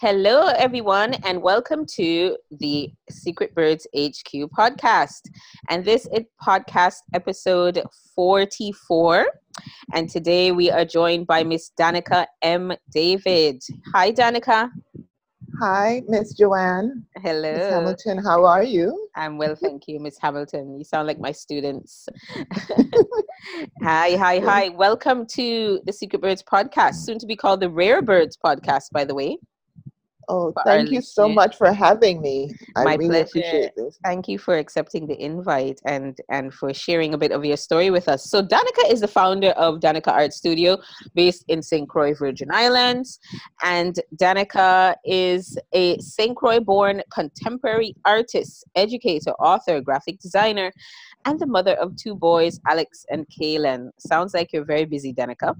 Hello, everyone, and welcome to the Secret Birds HQ podcast. And this is podcast episode 44. And today we are joined by Miss Danica M. David. Hi, Danica. Hi, Miss Joanne. Hello. Miss Hamilton, how are you? I'm well, thank you, Miss Hamilton. You sound like my students. hi, hi, hi. Welcome to the Secret Birds podcast, soon to be called the Rare Birds podcast, by the way. Oh, thank you so much for having me. I My really pleasure. appreciate this. Thank you for accepting the invite and and for sharing a bit of your story with us. So Danica is the founder of Danica Art Studio based in St. Croix, Virgin Islands. And Danica is a St. Croix born contemporary artist, educator, author, graphic designer, and the mother of two boys, Alex and Kalen. Sounds like you're very busy, Danica.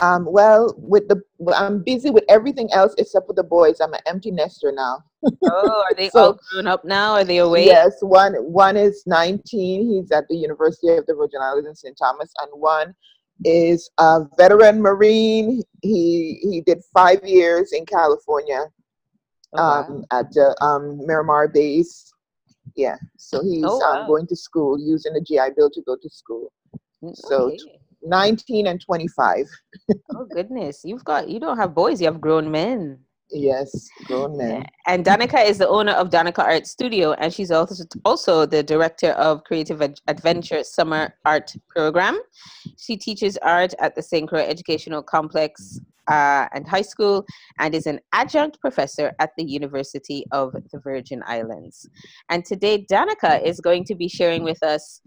Um, well, with the I'm busy with everything else except with the boys. I'm an empty nester now. Oh, are they So- all grown up now? Are they away? Yes, one one is 19. He's at the University of the Virgin Islands in St. Thomas, and one is a veteran Marine. He he did five years in California Oh, wow. um, at the um, Miramar base. Yeah, so he's Oh, wow. um, going to school using the GI Bill to go to school. so Okay. 19 and 25. Oh goodness, you've got you don't have boys, you have grown men. Yes, grown men. And Danica is the owner of Danica Art Studio, and she's also also the director of Creative Ad- Adventure Summer Art Program. She teaches art at the St. Croix Educational Complex uh, and High School, and is an adjunct professor at the University of the Virgin Islands. And today, Danica is going to be sharing with us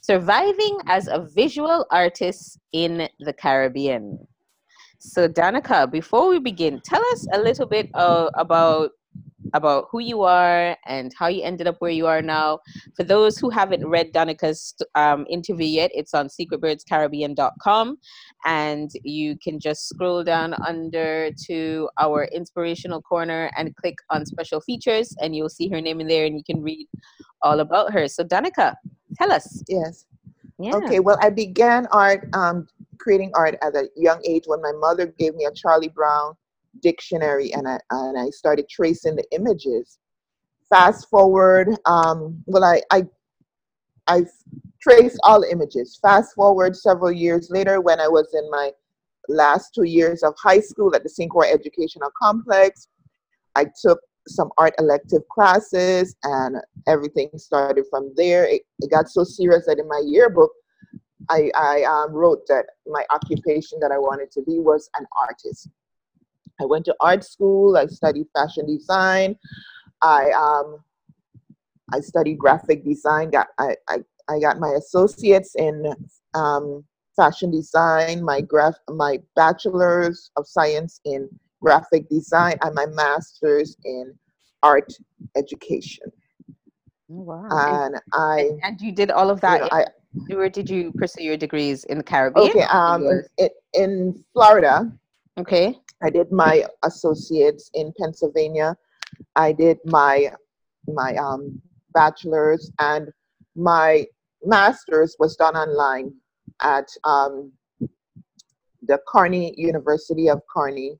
surviving as a visual artist in the Caribbean. So, Danica, before we begin, tell us a little bit uh, about about who you are and how you ended up where you are now. For those who haven't read Danica's um, interview yet, it's on secretbirdscaribbean.com, and you can just scroll down under to our inspirational corner and click on special features, and you'll see her name in there, and you can read all about her. So, Danica, tell us. Yes. Yeah. Okay, well, I began art, um, creating art at a young age when my mother gave me a Charlie Brown dictionary and I, and I started tracing the images. Fast forward, um, well, I, I, I traced all images. Fast forward several years later when I was in my last two years of high school at the. Croix Educational Complex, I took some art elective classes and everything started from there. It, it got so serious that in my yearbook, I, I um, wrote that my occupation that I wanted to be was an artist. I went to art school. I studied fashion design. I um, I studied graphic design. Got I, I, I got my associates in um, fashion design. My graph my bachelor's of science in graphic design and my master's in art education. Oh, wow. And, I, and, you did all of you that. know, I where did you pursue your degrees in the Caribbean? okay. Um, in, in Florida, okay. I did my associates in Pennsylvania. I did my my um, bachelor's and my master's was done online at um, the Kearney University of Kearney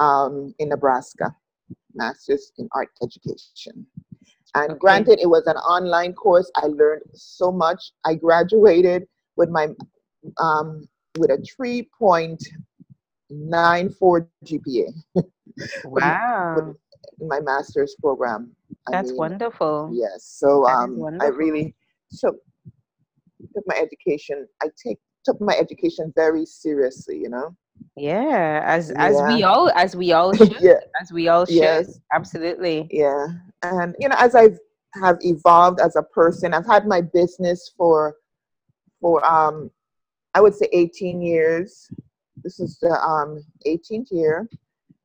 um, in Nebraska. Master's in art education. And Okay. granted, it was an online course. I learned so much. I graduated with my um, with a three point nine four GPA Wow. in my master's program. I That's mean, wonderful. Yes. So um, I really took took my education. I take took my education very seriously. You know. Yeah, as as we all as we all should, yeah. as we all should. Yes. Absolutely. Yeah. And you know, as I have evolved as a person, I've had my business for for um, I would say 18 years. This is the um 18th year.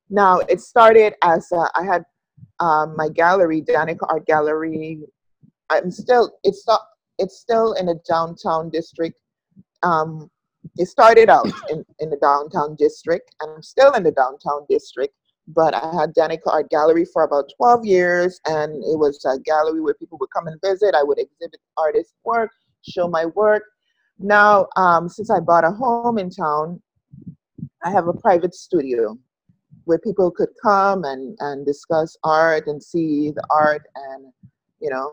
Now it started as a, I had um, my gallery, Danica Art Gallery. I'm still it's not it's still in the downtown district. Um, it started out in, in the downtown district, and I'm still in the downtown district. But I had Danica Art Gallery for about 12 years, and it was a gallery where people would come and visit. I would exhibit artists' work, show my work. Now, um, since I bought a home in town, I have a private studio where people could come and and discuss art and see the art and you know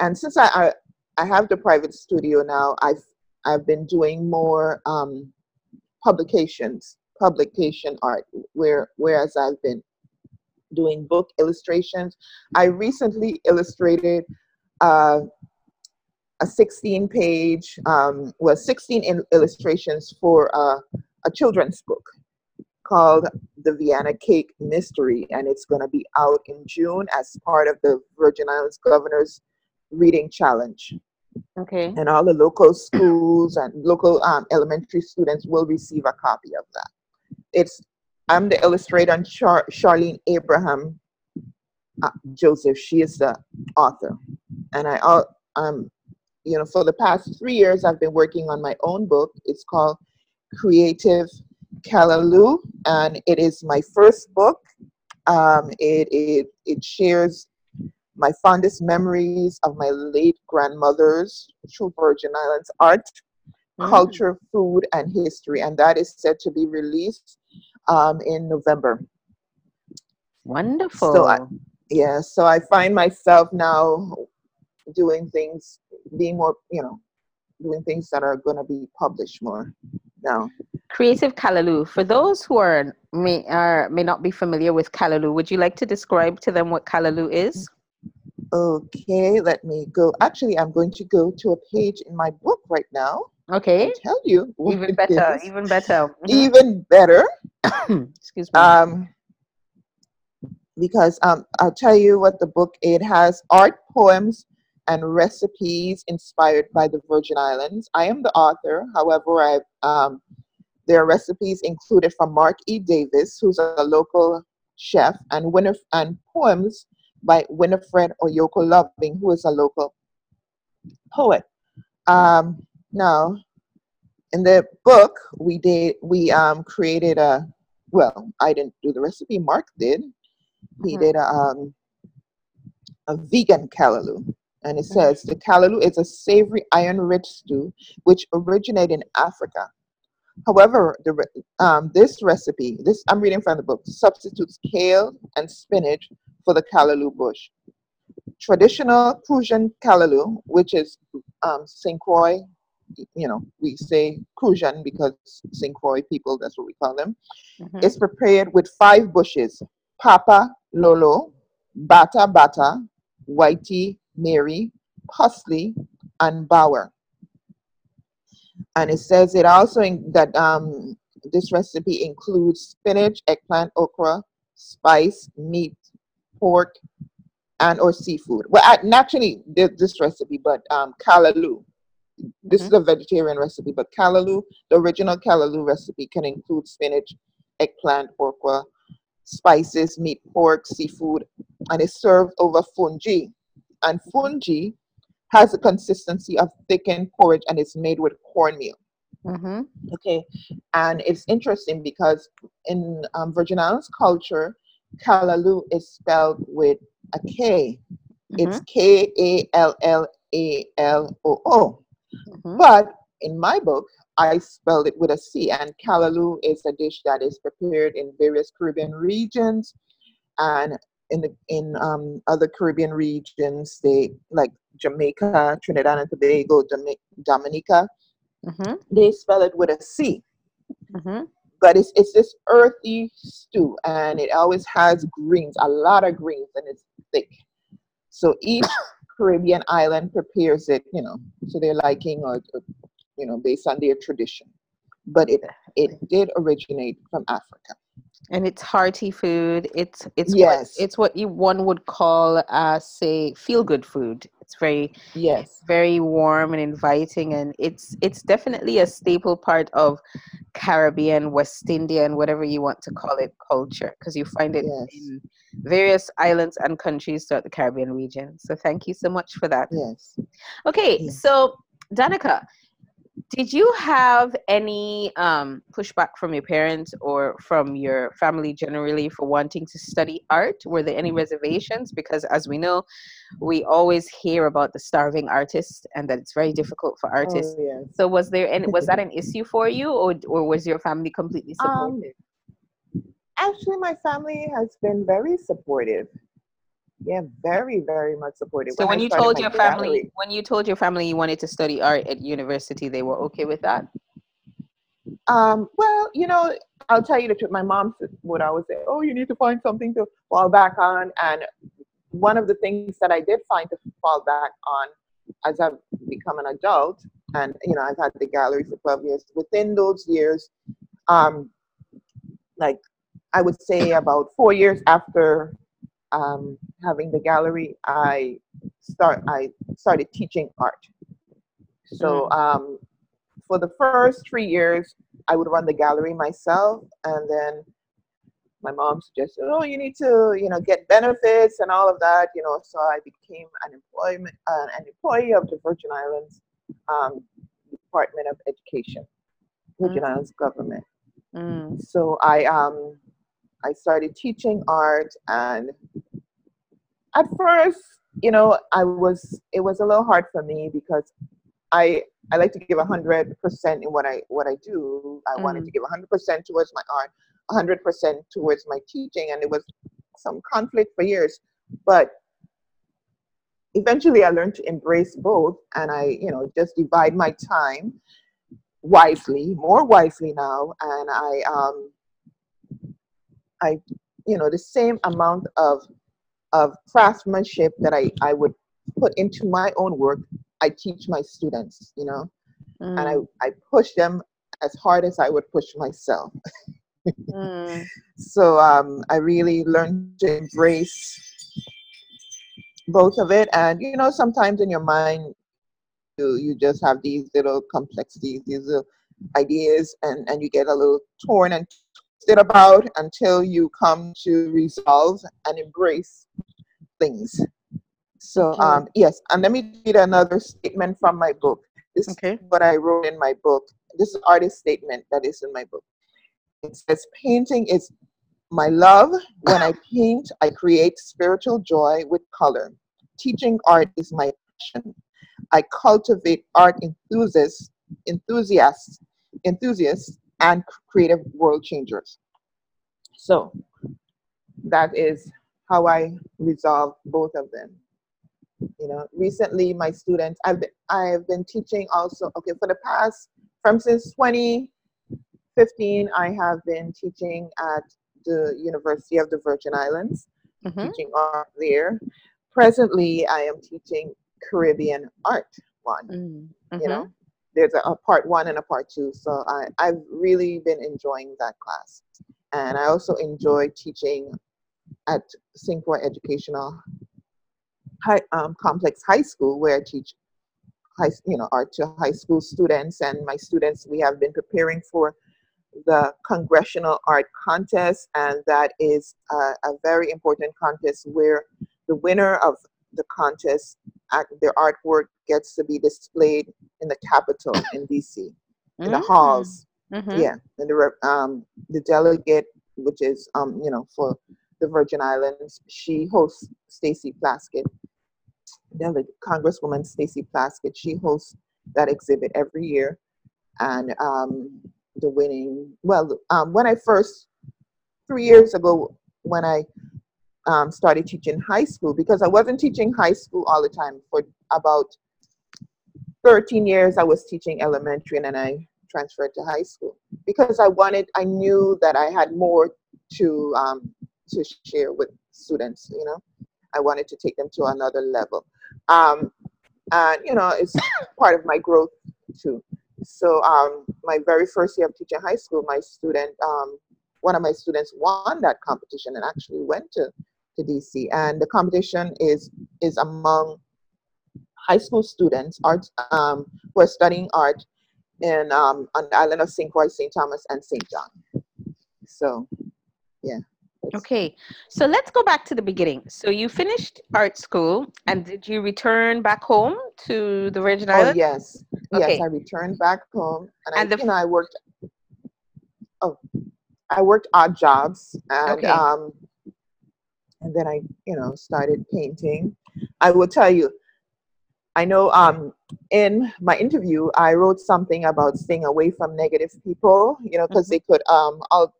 and since I, I I have the private studio now, I've I've been doing more um, publications, publication art, where whereas I've been doing book illustrations. I recently illustrated uh, a 16 page, um, well, 16 in illustrations for uh, a children's book called The Vienna Cake Mystery, and it's going to be out in June as part of the Virgin Islands Governor's Reading Challenge. Okay. And all the local schools and local um, elementary students will receive a copy of that. It's I'm the illustrator, and Char- Charlene Abraham uh, Joseph. She is the author, and I um you know for the past three years I've been working on my own book. It's called Creative Callaloo, and it is my first book. Um, it, it it shares my fondest memories of my late grandmother's True Virgin Islands art, mm. culture, food, and history, and that is set to be released um, in November. Wonderful. So I, yeah, so I find myself now doing things, being more, you know, doing things that are going to be published more now. Creative Callaloo. For those who are may are may not be familiar with Callaloo, would you like to describe to them what Callaloo is? Okay, let me go. Actually, I'm going to go to a page in my book right now. Okay. tell you. Even better. Even better. Mm-hmm. Even better. Excuse me. Um, because um, I'll tell you what the book it has art, poems, and recipes inspired by the Virgin Islands. I am the author. However, I um, there are recipes included from Mark E. Davis, who's a local chef, and winner and poems by Winifred Oyoko Loving, who is a local poet. Um, now, in the book, we did we um, created a well, I didn't do the recipe. Mark did. He mm-hmm. did a um, a vegan callaloo, and it mm-hmm. says the callaloo is a savory iron-rich stew which originated in Africa. However, the, um, this recipe, this I'm reading from the book, substitutes kale and spinach for the callaloo bush. Traditional Crucian callaloo, which is um, St. Croix, you know, we say Crucian because St. Croix people, that's what we call them, mm-hmm. is prepared with five bushes Papa, Lolo, Bata Bata, Whitey, Mary, Pusley, and Bower. And it says it also in, that um, this recipe includes spinach, eggplant, okra, spice, meat, pork, and or seafood. Well, I, naturally, this recipe, but um, callaloo. This mm-hmm. is a vegetarian recipe, but callaloo, the original callaloo recipe, can include spinach, eggplant, okra, spices, meat, pork, seafood, and is served over fungi. And fungi has a consistency of thickened porridge and it's made with cornmeal. Mm-hmm. Okay, and it's interesting because in um, Virgin Islands culture, Callaloo is spelled with a K. Mm-hmm. It's K A L L A L O O. Mm-hmm. But in my book, I spelled it with a C, and Callaloo is a dish that is prepared in various Caribbean regions, and in the in um, other Caribbean regions, they like Jamaica, Trinidad and Tobago, Dominica, mm-hmm. they spell it with a C. Mm-hmm. But it's it's this earthy stew and it always has greens a lot of greens and it's thick. So each caribbean island prepares it you know to their liking or, you know based on their tradition. But it it did originate from africa and it's hearty food it's it's yes. what, it's what you one would call uh say feel good food. It's very yes. very warm and inviting and it's it's definitely a staple part of caribbean west indian whatever you want to call it culture because you find it yes. in various islands and countries throughout the caribbean region. So thank you so much for that. Yes. Okay yes. so danica did you have any um, pushback from your parents or from your family generally for wanting to study art? Were there any reservations? Because as we know, we always hear about the starving artist and that it's very difficult for artists. Oh, yes. So was there any was that an issue for you or or was your family completely um, supportive? Um, Actually, my family has been very supportive. Yeah, very, very much supportive. So when, when you told your family, gallery, when you told your family you wanted to study art at university, they were okay with that. Um, well, you know, I'll tell you the truth. My mom would always say, "Oh, you need to find something to fall back on." And one of the things that I did find to fall back on as I've become an adult, and you know, I've had the gallery for 12 years. Within those years, um, like I would say about four years after um, having the gallery, I start I started teaching art. So mm. um, for the first three years, I would run the gallery myself, and then my mom suggested, "Oh, you need to, you know, get benefits and all of that." You know, so I became an employment uh, an employee of the Virgin Islands um, Department of Education, Virgin mm. Islands government. Mm. So I um I started teaching art, and at first, you know, I was it was a little hard for me because I I like to give a hundred percent in what I what I do. I mm. wanted to give a hundred percent towards my art, a hundred percent towards my teaching, and it was some conflict for years. But eventually, I learned to embrace both, and I you know just divide my time wisely, more wisely now, and I um I you know the same amount of of craftsmanship that I I would put into my own work I teach my students, you know, mm. and I, mm. I push them as hard as I would push myself. mm. So um, I really learned to embrace both of it. And, you know, sometimes in your mind, you, you just have these little complexities, these little ideas, and, and you get a little torn and twisted about until you come to resolve and embrace things. So um, yes, and let me read another statement from my book. This okay. is what I wrote in my book. This is artist statement that is in my book. It says, "Painting is my love. When I paint, I create spiritual joy with color. Teaching art is my passion. I cultivate art enthusiasts, enthusiasts, enthusiasts, and creative world changers." So that is how I resolve both of them you know recently my students i've been, i've been teaching also okay for the past from since 2015 i have been teaching at the university of the virgin islands mm-hmm. teaching art there presently i am teaching caribbean art one mm-hmm. you know there's a, a, part one and a part two so I, i've really been enjoying that class and i also enjoy teaching at. Croix Educational high, um, complex high school where I teach high, you know, art to high school students. And my students, we have been preparing for the Congressional Art Contest, and that is a, a very important contest where the winner of the contest, their artwork gets to be displayed in the Capitol in DC, in mm-hmm. the halls. Mm-hmm. Yeah, and the um, the delegate, which is um, you know for the Virgin Islands, she hosts Stacey Plaskett, the Congresswoman Stacey Plaskett. She hosts that exhibit every year, and um, the winning. Well, um, when I first three years ago, when I um, started teaching high school, because I wasn't teaching high school all the time for about 13 years, I was teaching elementary, and then I transferred to high school because I wanted. I knew that I had more to um, to share with students. You know, I wanted to take them to another level. Um, and you know, it's part of my growth too. So um, my very first year of teaching high school, my student, um, one of my students won that competition and actually went to, to DC. And the competition is is among high school students art um, who are studying art in um, on the island of St. Croix, St. Thomas, and St. John. So, yeah. Okay, so let's go back to the beginning. So you finished art school, and did you return back home to the Virgin oh, Islands? Oh yes, okay. yes, I returned back home, and, and I, the, you know, I worked. Oh, I worked odd jobs, and okay. um, and then I, you know, started painting. I will tell you, I know um, in my interview, I wrote something about staying away from negative people, you know, because mm-hmm. they could um, all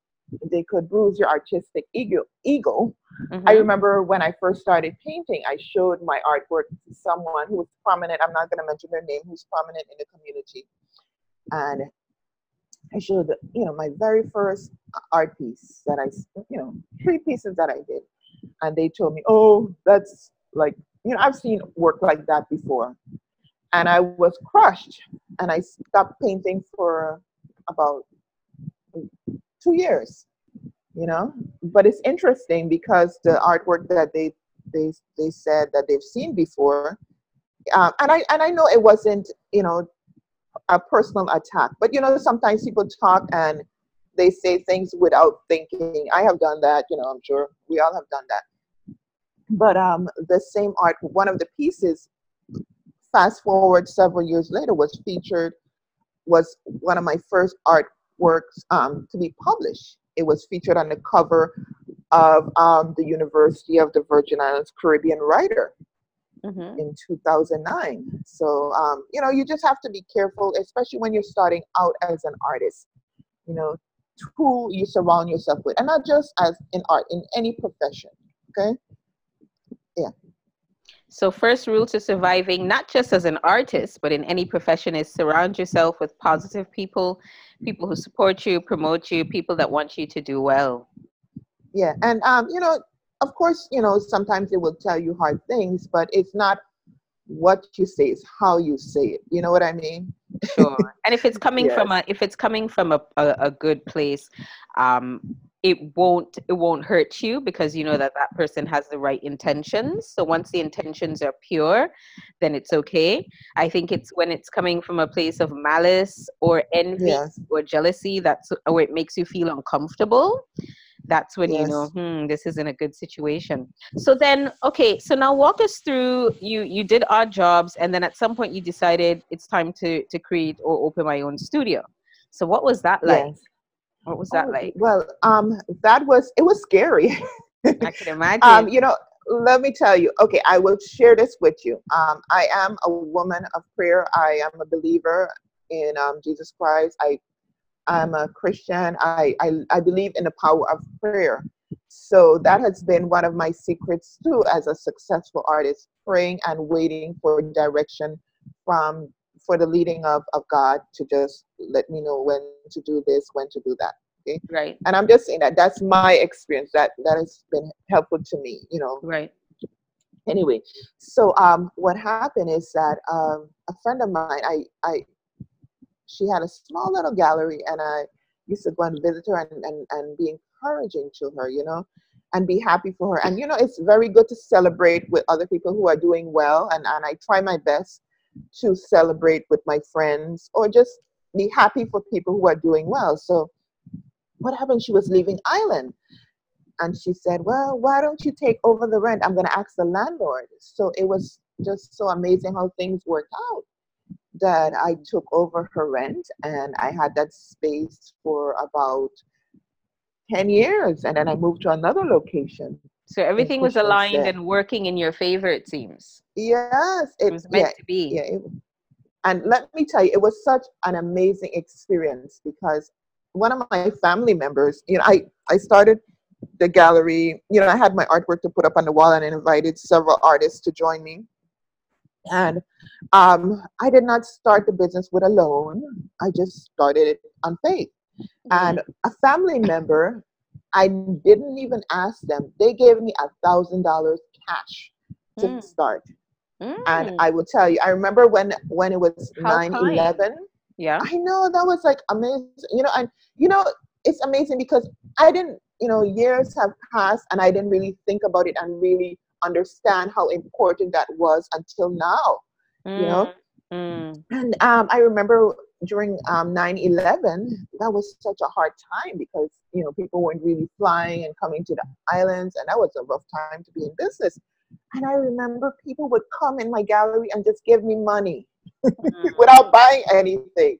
they could bruise your artistic ego. ego. Mm-hmm. I remember when I first started painting, I showed my artwork to someone who was prominent. I'm not going to mention their name, who's prominent in the community, and I showed, you know, my very first art piece that I, you know, three pieces that I did, and they told me, "Oh, that's like, you know, I've seen work like that before," and I was crushed, and I stopped painting for about two years you know? But it's interesting because the artwork that they they they said that they've seen before um, and i and i know it wasn't you know a personal attack but you know sometimes people talk and they say things without thinking i have done that you know i'm sure we all have done that but um the same art one of the pieces fast forward several years later was featured was one of my first artworks um, to be published it was featured on the cover of um, the University of the Virgin Islands Caribbean Writer mm-hmm. in 2009. So, um, you know, you just have to be careful, especially when you're starting out as an artist, you know, who you surround yourself with, and not just as in art, in any profession. Okay. Yeah. So, first rule to surviving, not just as an artist, but in any profession, is surround yourself with positive people people who support you, promote you, people that want you to do well. Yeah, and um, you know, of course, you know, sometimes they will tell you hard things, but it's not what you say, it's how you say it. You know what I mean? Sure. and if it's coming yes. from a if it's coming from a, a, a good place, um, it won't it won't hurt you because you know that that person has the right intentions so once the intentions are pure then it's okay i think it's when it's coming from a place of malice or envy yes. or jealousy that's or it makes you feel uncomfortable that's when yes. you know hmm this isn't a good situation so then okay so now walk us through you you did odd jobs and then at some point you decided it's time to to create or open my own studio so what was that like yes. What was that oh, like? Well, um, that was it was scary. I can imagine. um, you know, let me tell you. Okay, I will share this with you. Um, I am a woman of prayer. I am a believer in um, Jesus Christ. I I'm a Christian. I, I I believe in the power of prayer. So that has been one of my secrets too, as a successful artist, praying and waiting for direction from for the leading of, of God to just let me know when to do this, when to do that. Okay. Right. And I'm just saying that that's my experience. That that has been helpful to me, you know. Right. Anyway, so um what happened is that um a friend of mine, I I she had a small little gallery and I used to go and visit her and, and, and be encouraging to her, you know, and be happy for her. And you know, it's very good to celebrate with other people who are doing well and, and I try my best to celebrate with my friends or just be happy for people who are doing well. So, what happened? She was leaving Island. And she said, Well, why don't you take over the rent? I'm going to ask the landlord. So it was just so amazing how things worked out that I took over her rent and I had that space for about 10 years. And then I moved to another location. So everything was aligned and working in your favor, it seems. Yes, it, it was meant yeah, to be. Yeah, it, and let me tell you, it was such an amazing experience because one of my family members, you know, I, I started the gallery, you know, I had my artwork to put up on the wall and I invited several artists to join me. And um, I did not start the business with a loan. I just started it on faith. Mm-hmm. And a family member I didn't even ask them. They gave me a thousand dollars cash to mm. start. Mm. And I will tell you, I remember when when it was 9 11. Yeah. I know that was like amazing. You know, and you know, it's amazing because I didn't, you know, years have passed and I didn't really think about it and really understand how important that was until now. Mm. You know? Mm. mm. And um, I remember during um, 9-11 that was such a hard time because you know people weren't really flying and coming to the islands and that was a rough time to be in business and i remember people would come in my gallery and just give me money mm-hmm. without buying anything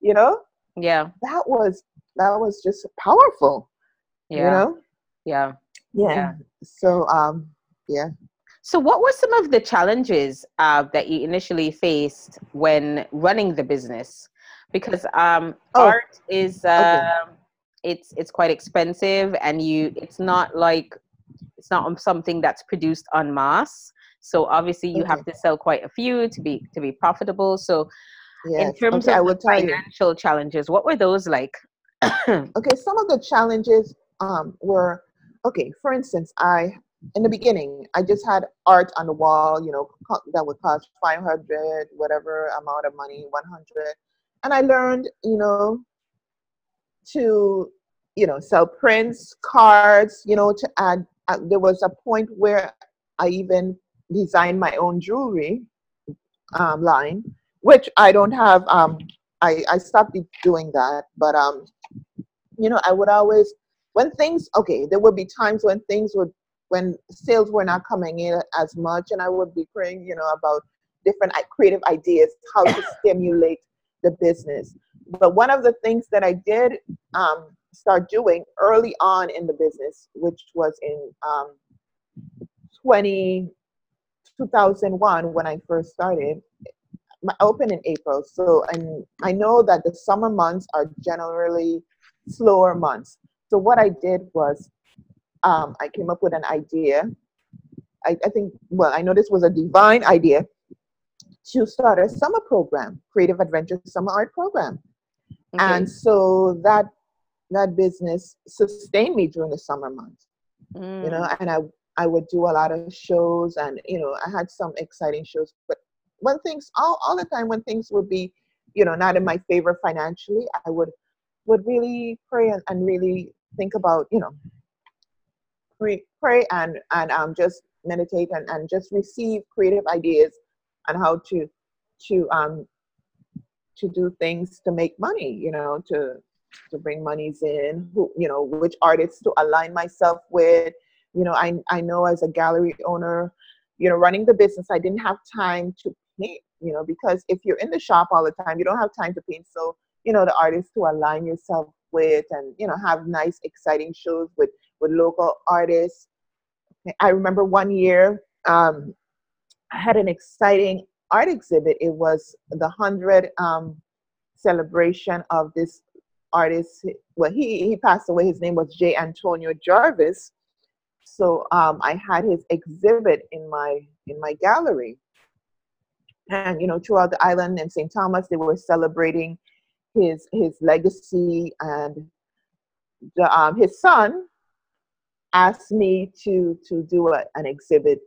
you know yeah that was that was just powerful yeah you know yeah yeah, yeah. so um yeah so, what were some of the challenges uh, that you initially faced when running the business? because um, oh. art is uh, okay. it's it's quite expensive and you it's not like it's not something that's produced en masse so obviously you okay. have to sell quite a few to be to be profitable so yes. in terms okay, of financial challenges what were those like okay some of the challenges um, were okay for instance i in the beginning i just had art on the wall you know that would cost 500 whatever amount of money 100 and i learned you know to you know sell prints cards you know to add uh, there was a point where i even designed my own jewelry um, line which i don't have um, I, I stopped doing that. But um you know i would always when things okay there would be times when things would when sales were not coming in as much and i would be praying you know about different creative ideas how to stimulate the business. But one of the things that i did um, start doing early on in the business which was in um, 20 2001 when i first started I opened in april. So and i know that the summer months are generally slower months. So what I did was um, I came up with an idea. I, I think, well, I know this was a divine idea to start a summer program, Creative Adventure Summer Art Program. Okay. And so that that business sustained me during the summer months. Mm. You know, mm. and I I would do a lot of shows and you know, I had some exciting shows. But when things all, all the time when things would be, you know, not in my favor financially, I would would really pray and, and really think about, you know, pray, pray and, and um, just meditate and, and just receive creative ideas on how to, to, um, to do things to make money, you know, to, to bring monies in, who, you know, which artists to align myself with. You know, I, I know as a gallery owner, you know, running the business, I didn't have time to paint, you know, because if you're in the shop all the time, you don't have time to paint. So, you know, the artists to align yourself with and you know have nice exciting shows with with local artists. I remember one year um, i had an exciting art exhibit. It was the 100 um, celebration of this artist. Well he he passed away. His name was j. Antonio jarvis. So um, i had his exhibit in my in my gallery. And you know throughout the island and st thomas they were celebrating his his legacy and the, um, his son asked me to to do a, an exhibit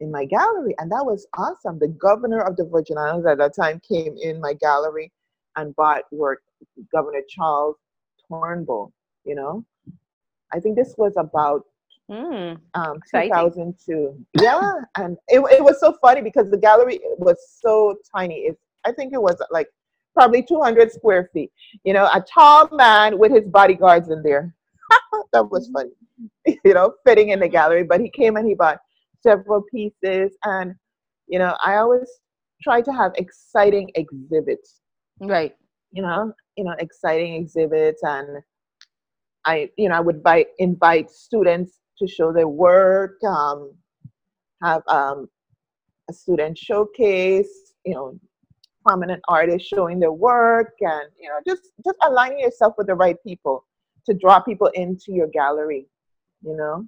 in my gallery and that was awesome the governor of the virgin islands at that time came in my gallery and bought work governor charles turnbull you know i think this was about mm, um, 2002 yeah and it, it was so funny because the gallery was so tiny it, i think it was like probably 200 square feet. You know, a tall man with his bodyguards in there. that was mm-hmm. funny, you know, fitting in the gallery. But he came and he bought several pieces. And, you know, I always try to have exciting exhibits. Right. You know, you know, exciting exhibits. And I, you know, I would invite, invite students to show their work, um, have um, a student showcase, you know, prominent artists showing their work and you know just just aligning yourself with the right people to draw people into your gallery you know?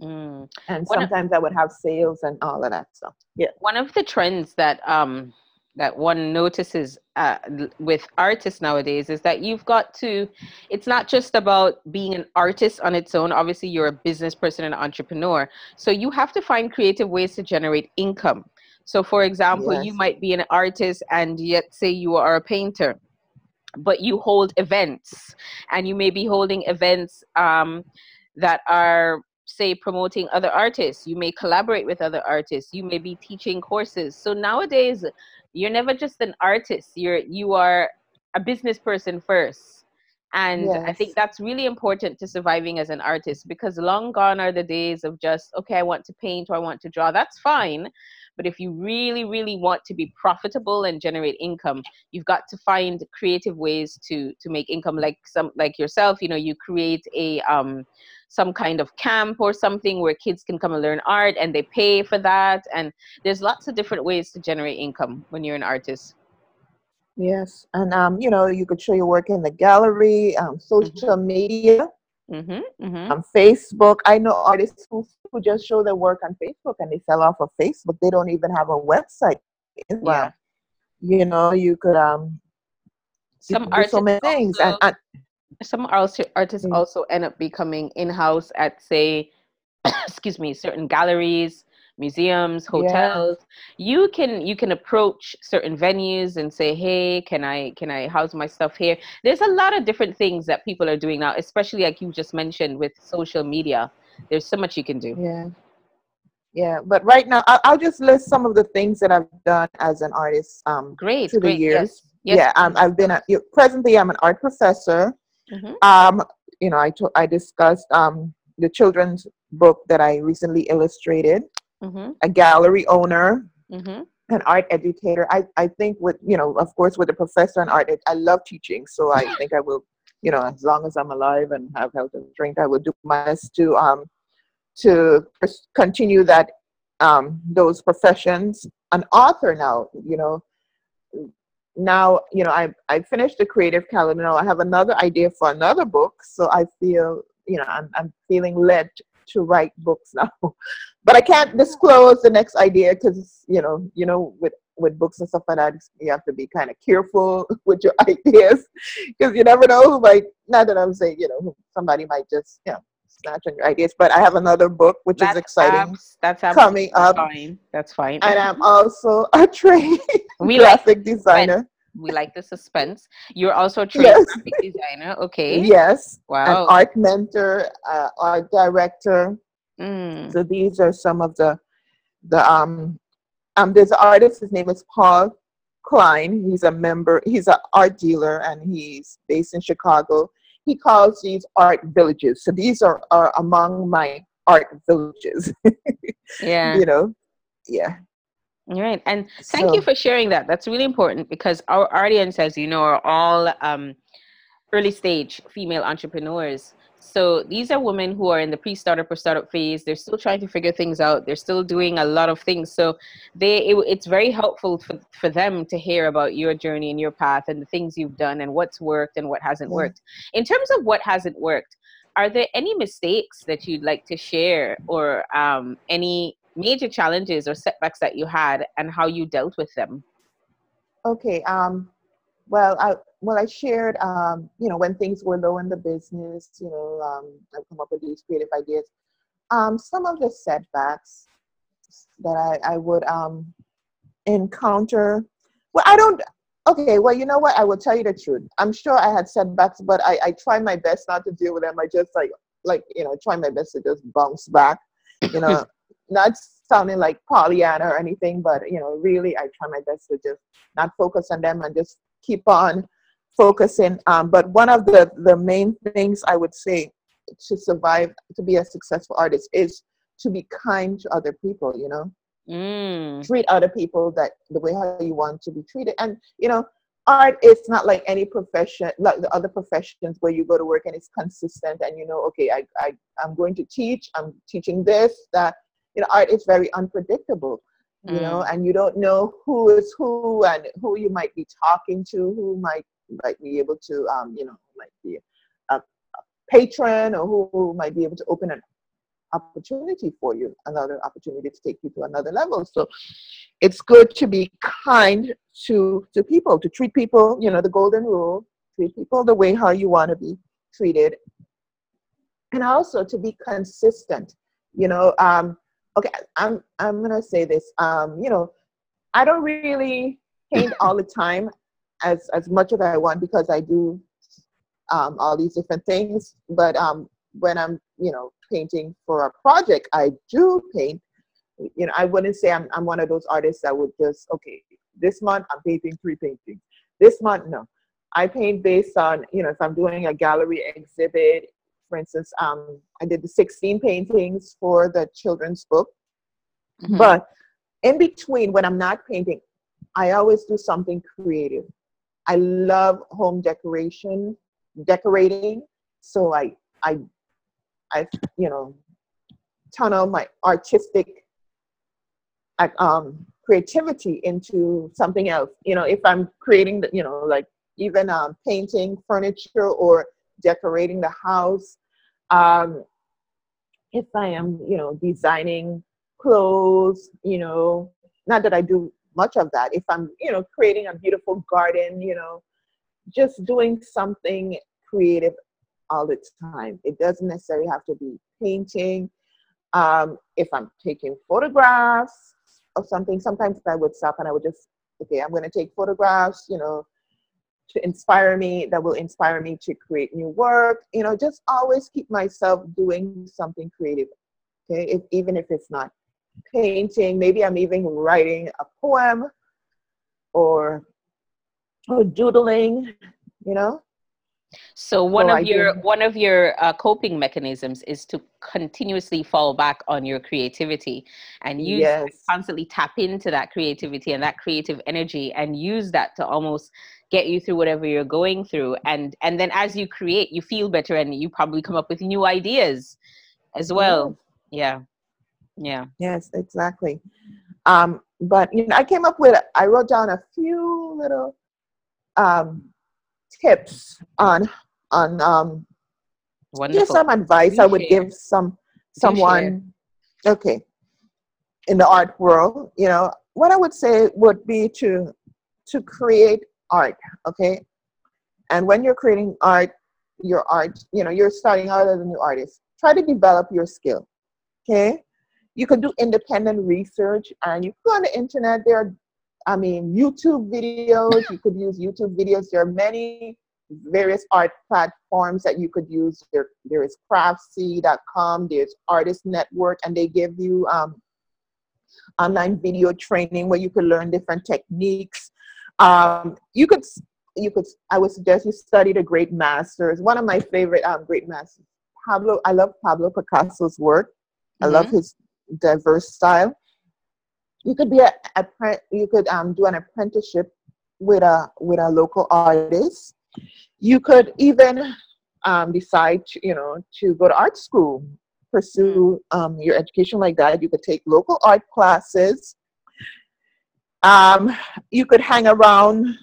Mm. and sometimes of, i would have sales and all of that stuff. Yeah. One of the trends that um that one notices uh, with artists nowadays is that you've got to it's not just about being an artist on its own. Obviously you're a business person and entrepreneur. So you have to find creative ways to generate income. So, for example, yes. you might be an artist and yet say you are a painter, but you hold events, and you may be holding events um, that are say promoting other artists. You may collaborate with other artists. You may be teaching courses. So nowadays you're never just an artist. You're you are a business person first. And yes. i think that's really important to surviving as an artist because long gone are the days of just okay i want to paint or i want to draw. That's fine but if you really, really want to be profitable and generate income, you've got to find creative ways to to make income. Like some like yourself, you know, you create a um some kind of camp or something where kids can come and learn art and they pay for that. And there's lots of different ways to generate income when you're an artist. Yes, and um, you know, you could show your work in the gallery, um, social mm-hmm. media, mm-hmm. Mm-hmm. on Facebook. I know artists who, who just show their work on Facebook and they sell off of Facebook. They don't even have a website. Yeah. You know, you could um, some artists so many things, also, and, and some artists mm. also end up becoming in-house at say, excuse me, certain galleries museums hotels yeah. you can you can approach certain venues and say hey can i can i house my stuff here there's a lot of different things that people are doing now especially like you just mentioned with social media there's so much you can do yeah yeah but right now i'll, I'll just list some of the things that i've done as an artist um great through great, the years yes. Yes. yeah um, i've been a, presently i'm an art professor mm-hmm. um you know i to, i discussed um the children's book that i recently illustrated mm-hmm. a gallery owner, mm-hmm. an art educator. I, I think with, you know, of course, with a professor in art, I love teaching. So I think I will, you know, as long as I'm alive and have health and strength, I will do my best to, um, to continue that, um, those professions. An author now, you know, now you know I I finished the Creative Callaloo. Now I have another idea for another book, so I feel you know I'm I'm feeling led to write books now. but I can't disclose the next idea because you know, you know, with with books and stuff like that, you have to be kind of careful with your ideas because you never know who might. Not that I'm saying, you know, somebody might just, you know, snatch on your ideas. But I have another book which that's is exciting. Abs, that's coming up. Fine. That's fine. And I'm also a trained we graphic like designer. We like the suspense. You're also a trained yes. graphic designer. Okay. Yes. Wow. An art mentor, uh, art director. Mm. So these are some of the the um um there's an artist. His name is Paul Klein. He's a member. He's an art dealer, and he's based in Chicago. He calls these art villages. So these are, are among my art villages. yeah. You know. Yeah. Right. And thank so, you for sharing that. That's really important because our audience, as you know, are all um, early stage female entrepreneurs. So these are women who are in the pre-startup or startup phase. They're still trying to figure things out. They're still doing a lot of things. So they it, it's very helpful for, for them to hear about your journey and your path and the things you've done and what's worked and what hasn't yeah. worked. In terms of what hasn't worked, are there any mistakes that you'd like to share or um, any major challenges or setbacks that you had and how you dealt with them. Okay. Um, well, I well I shared um, you know when things were low in the business, you know, um, I come up with these creative ideas. Um, some of the setbacks that I, I would um, encounter. Well, I don't. Okay, well, you know what? I will tell you the truth. I'm sure I had setbacks, but I, I try my best not to deal with them. I just like like you know try my best to just bounce back. You know, not sounding like Pollyanna or anything, but you know, really, I try my best to just not focus on them and just keep on focusing. Um, but one of the the main things I would say to survive, to be a successful artist, is to be kind to other people. You know, mm. treat other people that the way how you want to be treated, and you know. Art is not like any profession, like the other professions where you go to work and it's consistent and you know, okay, I, I, I'm going to teach, I'm teaching this, that, you know art is very unpredictable you mm. know and you don't know who is who and who you might be talking to who might might be able to um you know might be a, a patron or who, who might be able to open an opportunity for you another opportunity to take you to another level so it's good to be kind to to people to treat people you know the golden rule treat people the way how you want to be treated and also to be consistent you know um okay, I'm I'm gonna say this. Um, you know, I don't really paint all the time as as much as I want because I do um, all these different things. But um, when I'm you know painting for a project, I do paint. You know, I wouldn't say I'm I'm one of those artists that would just okay, this month I'm painting three paintings. This month, no. I paint based on, you know, if I'm doing a gallery exhibit, for instance, um, I did the 16 paintings for the children's book. Mm-hmm. But in between, when I'm not painting, I always do something creative. I love home decoration, decorating. So I, I, I, you know, tunnel my artistic um, creativity into something else. You know, if I'm creating, the, you know, like even um, painting furniture or decorating the house. Um, if I am, you know, designing clothes, you know, not that I do much of that. If I'm, you know, creating a beautiful garden, you know, just doing something creative all the time. It doesn't necessarily have to be painting. Um, if I'm taking photographs of something, sometimes I would stop and I would just, okay, I'm going to take photographs, you know, to inspire me, that will inspire me to create new work. You know, just always keep myself doing something creative. Okay, if, even if it's not painting, maybe I'm even writing a poem or, or doodling, you know. So one so of I your do. one of your uh, coping mechanisms is to continuously fall back on your creativity and use yes. constantly tap into that creativity and that creative energy and use that to almost get you through whatever you're going through. And and then as you create you feel better and you probably come up with new ideas as well. Yeah. Yeah. Yes exactly. Um but you know i came up with i wrote down a few little um tips on on um Wonderful. just some advice i would share. give some someone? Okay. In the art world you know what i would say would be to to create art okay? And when you're creating art your art you know you're starting out as a new artist try to develop your skill okay? You could do independent research and you go on the internet there are i mean youtube videos you could use youtube videos there are many various art platforms that you could use there, there is craftsy.com there's artist network and they give you um, online video training where you can learn different techniques um, you could you could I would suggest you study the great masters. One of my favorite um, great masters, Pablo. I love Pablo Picasso's work. I mm-hmm. love his diverse style. You could be a, a you could um, do an apprenticeship with a with a local artist. You could even um, decide to, you know to go to art school, pursue mm-hmm. um, your education like that. You could take local art classes um, you could hang around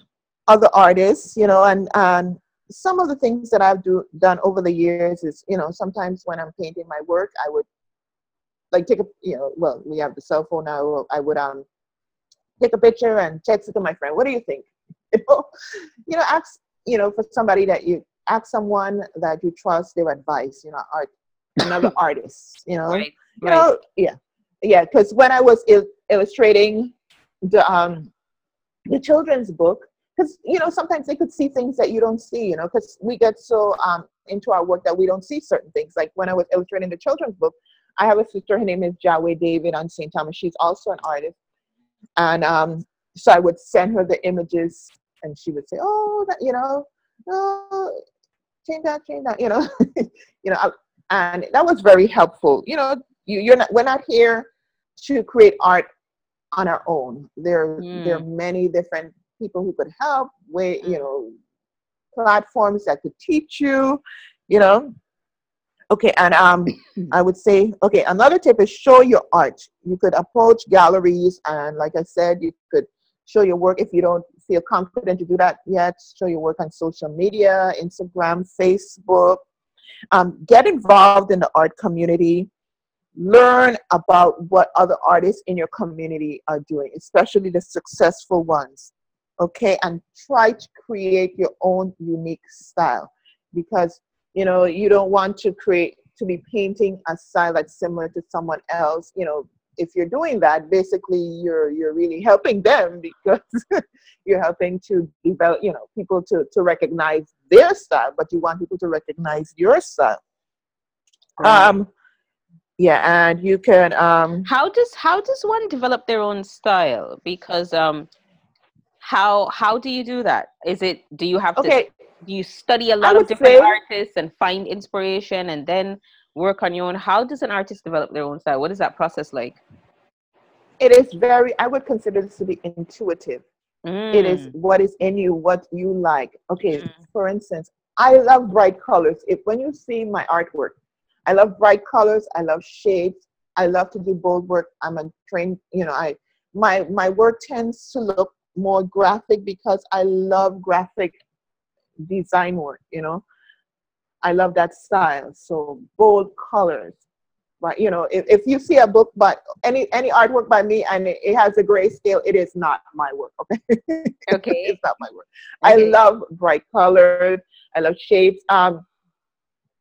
other artists, you know, and, and some of the things that I've do, done over the years is, you know, sometimes when I'm painting my work, I would like take a, you know, well, we have the cell phone now. I would um take a picture and text it to my friend. What do you think? You know, you know, ask, you know, for somebody that you ask someone that you trust their advice. You know, art, another artist. You know, right, you right. know, yeah, yeah. Because when I was il- illustrating the um the children's book because you know sometimes they could see things that you don't see you know because we get so um into our work that we don't see certain things. Like when i was illustrating the children's book i have a sister her name is Jaway David on st thomas. She's also an artist. And um so i would send her the images and she would say oh that you know oh change that change that you know you know and that was very helpful. You know you, you're not we're not here to create art on our own. There, mm. there are mm. many different people who could help. Way, you mm. know, platforms that could teach you. You know, okay. And um, I would say, okay, another tip is show your art. You could approach galleries, and like I said, you could show your work if you don't feel confident to do that yet. Show your work on social media, Instagram, Facebook. Um, get involved in the art community learn about what other artists in your community are doing, especially the successful ones. Okay, and try to create your own unique style because you know you don't want to create to be painting a style that's similar to someone else. You know, if you're doing that, basically you're you're really helping them because you're helping to develop, you know, people to to recognize their style, but you want people to recognize your style. Right. Um, yeah and you can um how does how does one develop their own style because um how how do you do that is it do you have okay. to do you study a lot of different say, artists and find inspiration and then work on your own how does an artist develop their own style what is that process like it is very i would consider this to be intuitive mm. it is mm. what is in you what you like okay mm. for instance i love bright colors if when you see my artwork I love bright colors. I love shades. I love to do bold work. I'm a trained, you know, I my my work tends to look more graphic because I love graphic design work, you know. I love that style. So bold colors. But you know, if, if you see a book but any any artwork by me and it, it has a grayscale, it is not my work. Okay. Okay. it's not my work. Okay. I love bright colors. I love shapes. Um,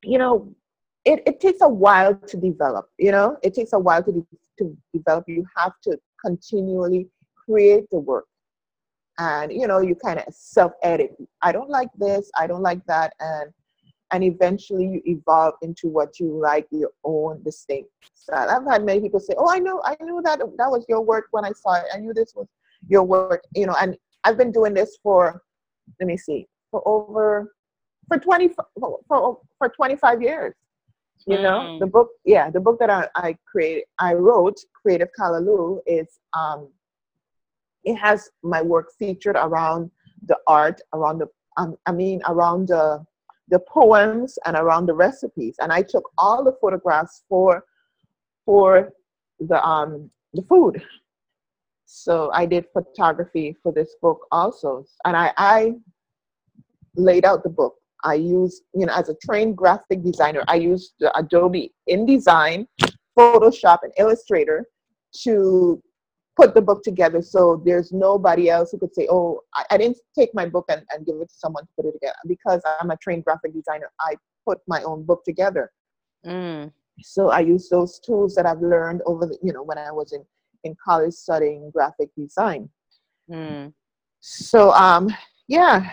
you know, it, it takes a while to develop. You know, it takes a while to de- to develop. You have to continually create the work, and you know, you kind of self edit. I don't like this. I don't like that, and and eventually you evolve into what you like, your own distinct style. I've had many people say, "Oh, I know, I knew that that was your work when I saw it. I knew this was your work." You know, and I've been doing this for, let me see, for over for 20 for, for, for 25 years you know Mm. the book yeah the book that i, I created i wrote creative Callaloo is um it has my work featured around the art around the um, i mean around the the poems and around the recipes. And i took all the photographs for for the um the food. So i did photography for this book also. And i i laid out the book I use, you know, as a trained graphic designer, I use the Adobe InDesign, Photoshop, and Illustrator to put the book together. So there's nobody else who could say, oh, I, I didn't take my book and, and give it to someone to put it together. Because I'm a trained graphic designer, I put my own book together. Mm. So I use those tools that I've learned over the, you know, when I was in, in college studying graphic design. Mm. So, um, yeah.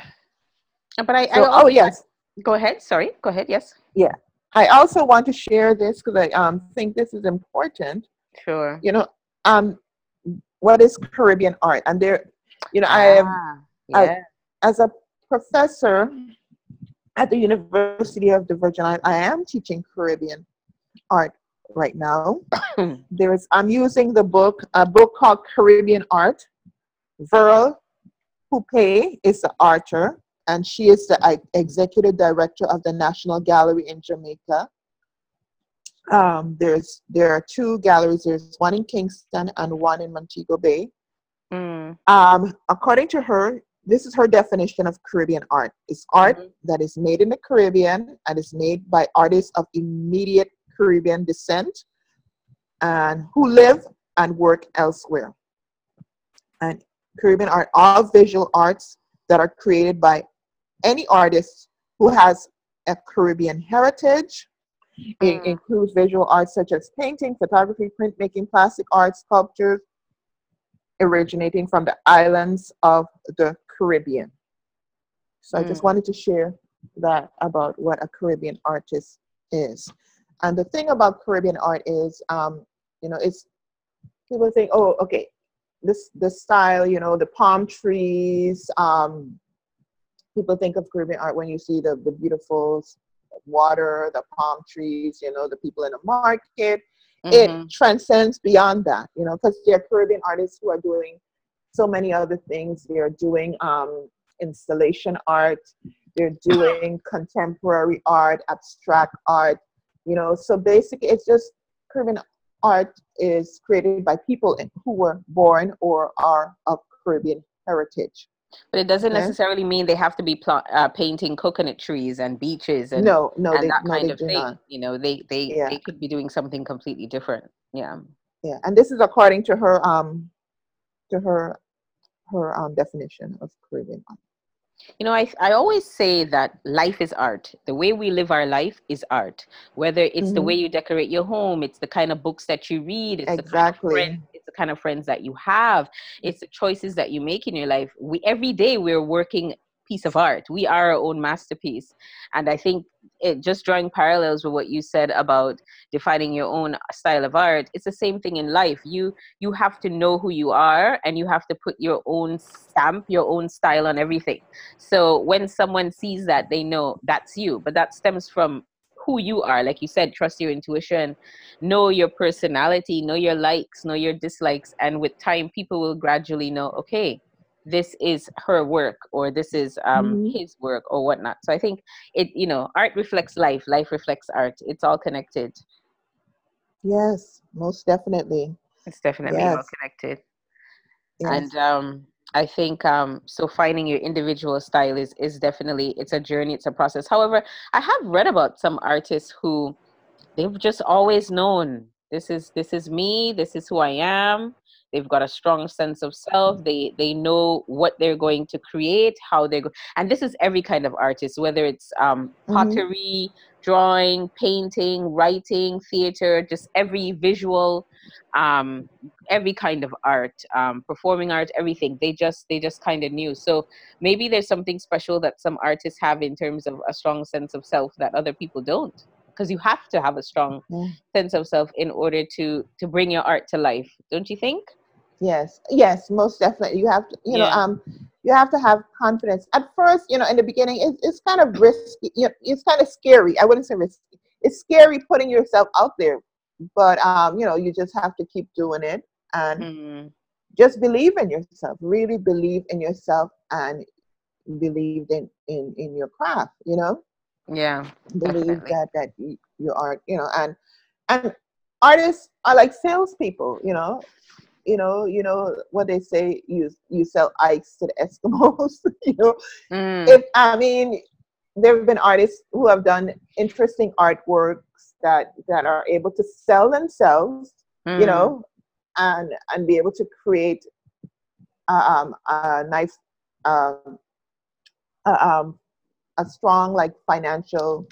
But I, I So, also, oh, yes. go ahead. Sorry, go ahead. Yes, Yeah, I also want to share this because I um, think this is important. sure. You know, um, what is Caribbean art? And there, you know, I am Ah, I- yeah. as a professor at the University of the Virgin Islands. I am teaching Caribbean art right now. there is I'm using the book a book called Caribbean Art. Veerle Poupeye is the author, and she is the executive director of the National Gallery in Jamaica. Um, there's there are two galleries. There's one in Kingston and one in Montego Bay. Mm. Um, according to her, this is her definition of Caribbean art. It's art Mhm. that is made in the Caribbean and is made by artists of immediate Caribbean descent and who live and work elsewhere. And Caribbean art, all visual arts that are created by any artist who has a Caribbean heritage. It Mm. includes visual arts such as painting, photography, printmaking, plastic art, sculptures, originating from the islands of the Caribbean. So I just Mm. wanted to share that about what a Caribbean artist is. And the thing about Caribbean art is, um, you know, it's people think, oh, okay, this the style, you know, the palm trees. Um, people think of Caribbean art when you see the the beautiful water, the palm trees, you know, the people in the market Mhm. it transcends beyond that, you know, because there are Caribbean artists who are doing so many other things. They're doing um, installation art, they're doing contemporary art, abstract art, you know. So basically, it's just Caribbean art is created by people who were born or are of Caribbean heritage. But it doesn't Okay. necessarily mean they have to be pl- uh, painting coconut trees and beaches and, No, no, and they, that no, kind of thing. not. You know, they they Yeah. they could be doing something completely different. Yeah. Yeah, and this is according to her um, to her her um definition of Caribbean art. You know, I I always say that life is art. The way we live our life is art. Whether it's the Mhm. way you decorate your home, it's the kind of books that you read, it's the kind of Exactly. friends, it's the kind of friends that you have, it's the choices that you make in your life. We every day we're working piece of art. We are our own masterpiece. And I think it just drawing parallels with what you said about defining your own style of art, it's the same thing in life. You you have to know who you are and you have to put your own stamp, your own style on everything. So when someone sees that, they know that's you. But that stems from who you are. Like you said, trust your intuition, know your personality, know your likes, know your dislikes. And with time, people will gradually know, okay, this is her work or this is um, Mhm. his work or whatnot. So I think it, you know, art reflects life, life reflects art. It's all connected. Yes, most definitely. It's definitely all connected. yes. and um, I think um, so. Finding your individual style is is definitely it's a journey, it's a process. However, I have read about some artists who they've just always known this is this is me, this is who I am. They've got a strong sense of self. They they know what they're going to create, how they're go- and this is every kind of artist, whether it's um, mm-hmm. pottery, mm-hmm. Drawing, painting, writing, theater, just every visual um, every kind of art, um, performing art, everything. They just they just kind of knew. So maybe there's something special that some artists have in terms of a strong sense of self that other people don't. Because you have to have a strong mm-hmm. sense of self in order to to bring your art to life, don't you think? Yes, yes, most definitely. You have to, you yeah. know, um, you have to have confidence. At first, you know, in the beginning, it's, it's kind of risky. You know, it's kind of scary. I wouldn't say risky. It's scary putting yourself out there but um, you know, you just have to keep doing it and mm-hmm. just believe in yourself. Really believe in yourself and believe in in in your craft. You know. Yeah. Believe definitely. that that you, you are. You know, and and artists are like salespeople. You know. You know, you know what they say. You you sell ice to the Eskimos. you know, mm. if I mean, there have been artists who have done interesting artworks that that are able to sell themselves, mm. you know, and and be able to create um, a nice, um, a, um, a strong like financial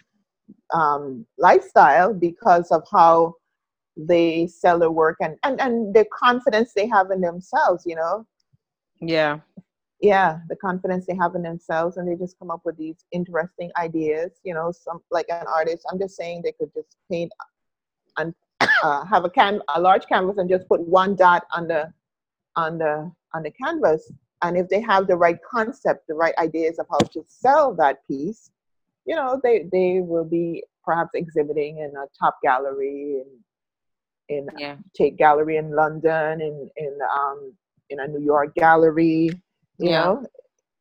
um, lifestyle because of how they sell their work and, and and the confidence they have in themselves you know? Yeah. Yeah the confidence they have in themselves and they just come up with these interesting ideas you know some like an artist i'm just saying they could just paint and uh, have a can a large canvas and just put one dot on the on the on the canvas. And if they have the right concept the right ideas of how to sell that piece you know they they will be perhaps exhibiting in a top gallery in in yeah. Tate Gallery in London in in um in a New York gallery you yeah. know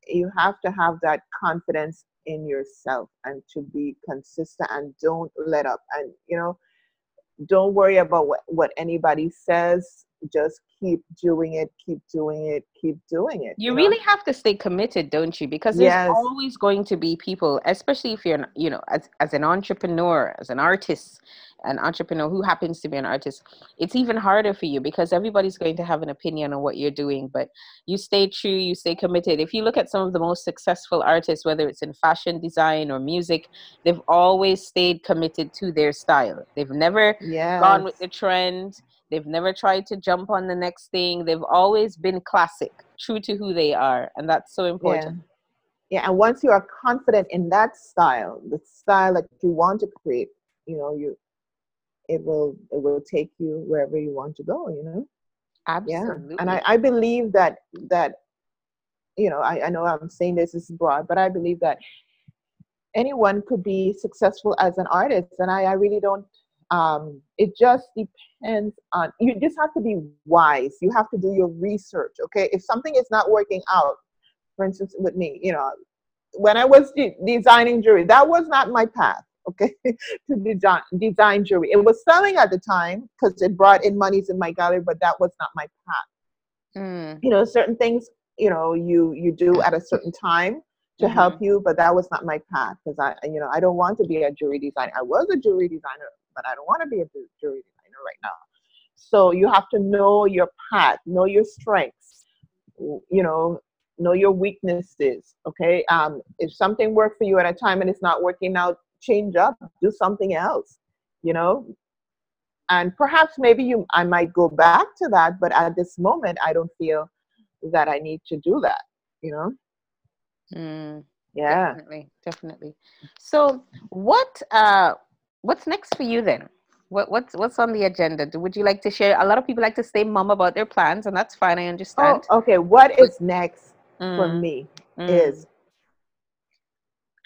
you have to have that confidence in yourself and to be consistent and don't let up and you know don't worry about what, what anybody says just keep doing it keep doing it keep doing it you, you really have to stay committed don't you? Because there's yes. always going to be people especially if you're you know as, as an entrepreneur as an artist an entrepreneur who happens to be an artist it's even harder for you because everybody's going to have an opinion on what you're doing but you stay true you stay committed. If you look at some of the most successful artists whether it's in fashion design or music they've always stayed committed to their style. They've never yes. gone with the trend They've never tried to jump on the next thing. They've always been classic, true to who they are. And that's so important. Yeah. yeah. And once you are confident in that style, the style that you want to create, you know, you it will it will take you wherever you want to go, you know? Absolutely. Yeah. And I, I believe that that you know, I, I know I'm saying this is broad, but I believe that anyone could be successful as an artist. And I, I really don't um, it just depends on you just have to be wise. You have to do your research okay? If something is not working out for instance with me you know when i was de- designing jewelry that was not my path okay? To design design jewelry. It was selling at the time because it brought in monies in my gallery but that was not my path. Mm. you know certain things you know you you do at a certain time to mm-hmm. help you but that was not my path because i you know i don't want to be a jewelry designer. I was a jewelry designer but I don't want to be a jewelry designer right now. So you have to know your path, know your strengths, you know, know your weaknesses. Okay. Um, if something worked for you at a time and it's not working out, change up, do something else, you know. And perhaps maybe you I might go back to that, but at this moment I don't feel that I need to do that, you know. Mm, yeah. Definitely, definitely. So what uh what's next for you then? What, what's what's on the agenda? Would you like to share? A lot of people like to stay mum about their plans, and that's fine. I understand. Oh, okay. What is next mm. for me mm. is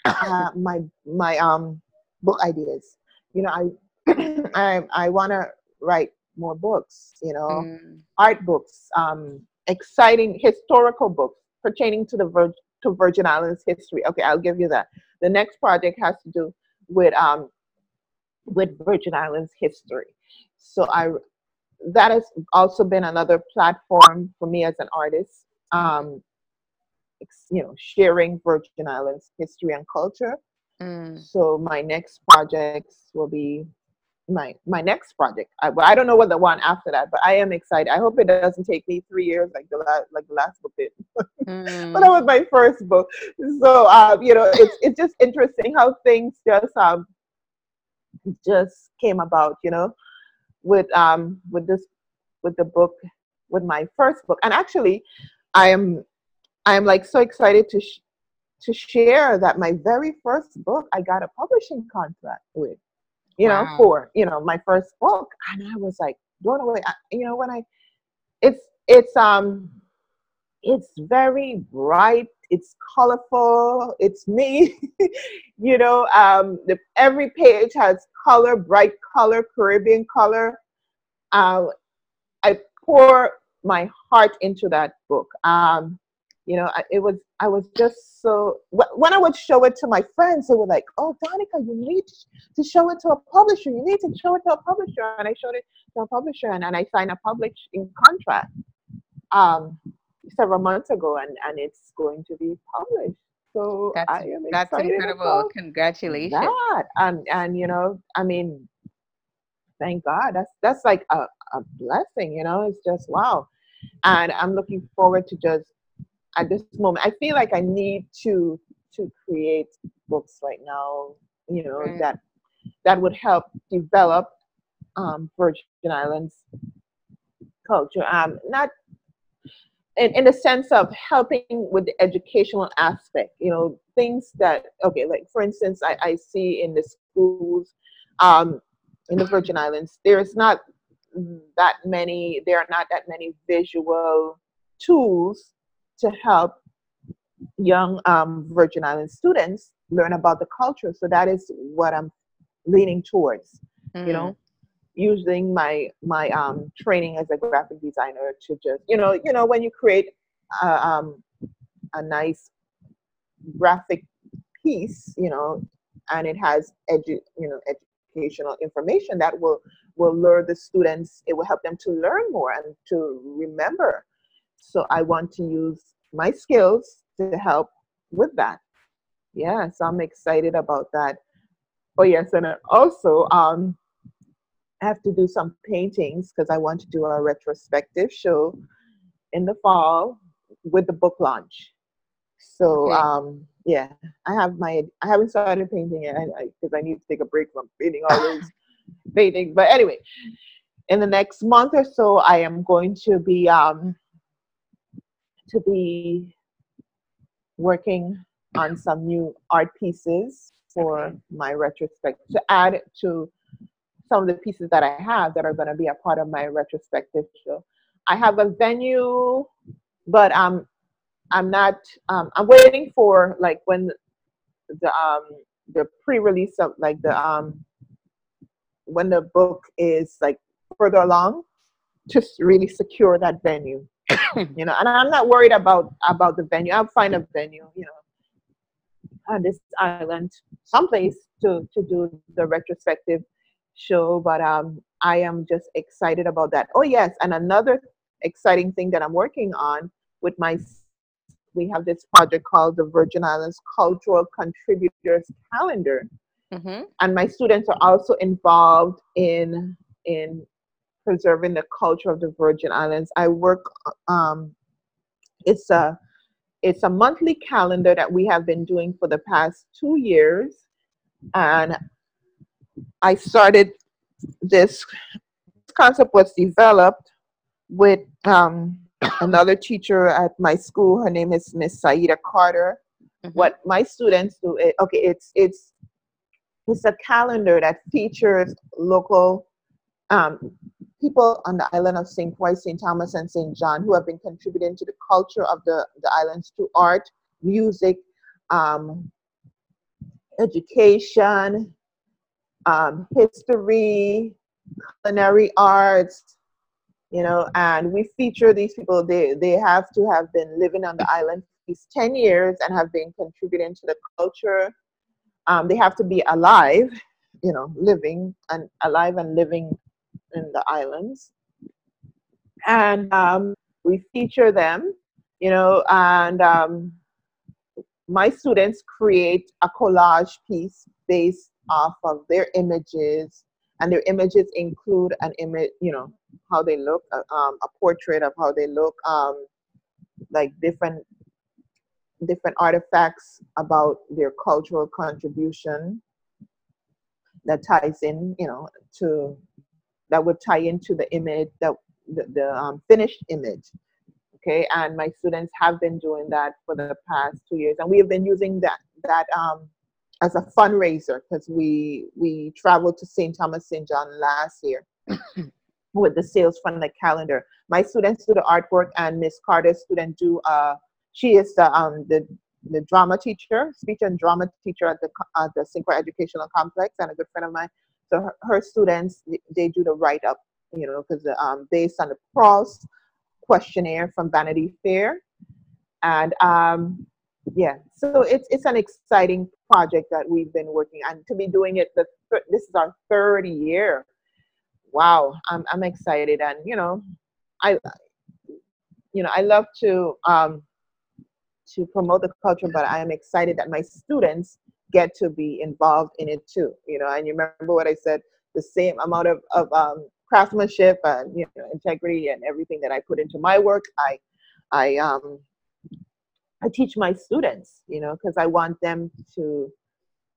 uh, my my um book ideas. You know, I I I want to write more books. You know, mm. art books, um, exciting historical books pertaining to the Vir- to Virgin Islands history. Okay, I'll give you that. The next project has to do with um with Virgin Islands history. So I that has also been another platform for me as an artist. Um, you know, sharing Virgin Islands history and culture. Mm. So my next projects will be my my next project. I, I don't know what the one after that, but I am excited. I hope it doesn't take me three years like the last like the last book did. mm. but that was my first book, so um, you know it's it's just interesting how things just um just came about. You know, with um with this with the book with my first book, and actually, I am I am like so excited to. Sh- to share that my very first book I got a publishing contract with you wow. know, for you know my first book, and I was like blown away. I, you know, when I, it's it's um, it's very bright. It's colorful. It's me. you know, um, the, every page has color, bright color, Caribbean color. Uh, I pour my heart into that book. Um, you know it was i was just so when i would show it to my friends they were like oh Danica you need to show it to a publisher you need to show it to a publisher and i showed it to a publisher and, and i signed a publishing contract um, several months ago and and it's going to be published so that's, I am that's incredible congratulations that. and and you know i mean thank god that's that's like a, a blessing you know it's just wow and i'm looking forward to just at this moment. I feel like I need to to create books right now, you know, right. that that would help develop um, Virgin Islands culture. Um, not in, in the sense of helping with the educational aspect, you know, things that, okay, like for instance, I, I see in the schools um, in the Virgin Islands, there's not that many, there are not that many visual tools to help young um, Virgin Island students learn about the culture. So that is what I'm leaning towards. Mm-hmm. You know, mm. Using my my um, training as a graphic designer to just you know you know when you create a, um, a nice graphic piece, you know, and it has edu- you know educational information that will will lure the students. It will help them to learn more and to remember so I want to use my skills to help with that. Yeah, so I'm excited about that. Oh yes, and also um, I have to do some paintings because I want to do a retrospective show in the fall with the book launch. So okay. um, yeah, I have my I haven't started painting yet because I, I, I, need to take a break from painting all those paintings. But anyway, in the next month or so, I am going to be um, to be working on some new art pieces for my retrospective to add to some of the pieces that I have that are going to be a part of my retrospective show. I have a venue, but um, I'm not. Um, I'm waiting for like when the um the pre-release of like the um when the book is like further along to really secure that venue. you know, and I'm not worried about about the venue. I'll find a venue, you know, on this island, someplace to to do the retrospective show. But um, I am just excited about that. Oh yes, and another exciting thing that I'm working on with my we have this project called the Virgin Islands Cultural Contributors Calendar. Mm-hmm. And my students are also involved in in preserving the culture of the Virgin Islands. I work. Um, it's a it's a monthly calendar that we have been doing for the past two years, and I started this concept was developed with um, another teacher at my school. Her name is Miss Saida Carter. Mm-hmm. What my students do, it, okay, it's it's it's a calendar that features local um, people on the island of St. Croix, St. Thomas, and St. John who have been contributing to the culture of the, the islands through art, music, um, education, um, history, culinary arts, you know, and we feature these people. They, they have to have been living on the island for these 10 years and have been contributing to the culture. Um, they have to be alive, you know, living and alive and living in the islands. and um, we feature them, you know, and um, my students create a collage piece based off of their images, and their images include an image, you know, how they look, uh, um, a portrait of how they look, um, like different different artifacts about their cultural contribution that ties in, you know, to that would tie into the image that the, the um, finished image. Okay, and my students have been doing that for the past two years, and we have been using that that um, as a fundraiser because we we traveled to St. Thomas St. John last year with the sales from the calendar. My students do the artwork, and Miss Carter's student do. Uh, she is the um the the drama teacher, speech and drama teacher at the at the. Croix Educational Complex, and a good friend of mine. So her, her students they do the write up, you know, because um based on the Proust questionnaire from Vanity Fair, and um yeah, so it's it's an exciting project that we've been working on to be doing it. The this is our third year. Wow, I'm I'm excited, and you know, I you know I love to um to promote the culture, but I am excited that my students get to be involved in it too. You know, and you remember what I said, the same amount of, of um, craftsmanship and you know integrity and everything that I put into my work, I I um I teach my students, you know, because I want them to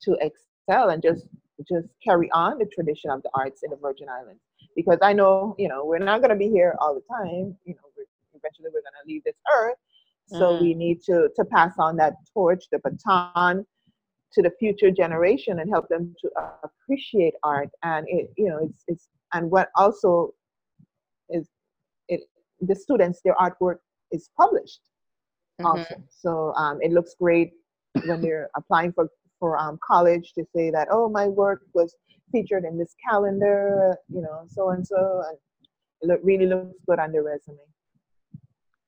to excel and just just carry on the tradition of the arts in the Virgin Islands. Because I know, you know, we're not going to be here all the time. You know, we're, eventually we're going to leave this earth, so mm. we need to to pass on that torch, the baton, to the future generation and help them to appreciate art. And it, you know, it's it's and what also is it the students their artwork is published mm-hmm. also. So um, it looks great when they're applying for for um, college to say that oh my work was featured in this calendar, you know, so and so, and it look, really looks good on the resume.